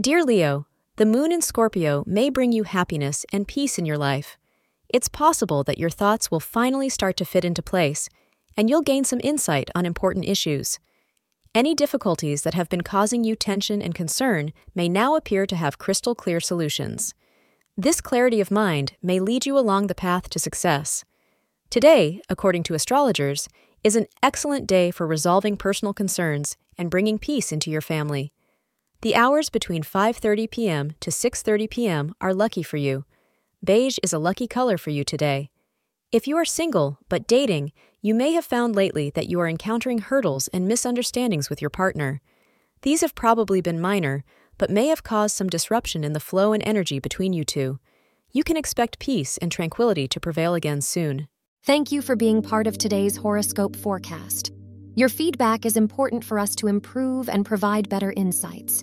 Dear Leo, the moon in Scorpio may bring you happiness and peace in your life. It's possible that your thoughts will finally start to fit into place, and you'll gain some insight on important issues. Any difficulties that have been causing you tension and concern may now appear to have crystal clear solutions. This clarity of mind may lead you along the path to success. Today, according to astrologers, is an excellent day for resolving personal concerns and bringing peace into your family. The hours between 5:30 p.m. to 6:30 p.m. are lucky for you. Beige is a lucky color for you today. If you are single but dating, you may have found lately that you are encountering hurdles and misunderstandings with your partner. These have probably been minor, but may have caused some disruption in the flow and energy between you two. You can expect peace and tranquility to prevail again soon. Thank you for being part of today's horoscope forecast. Your feedback is important for us to improve and provide better insights.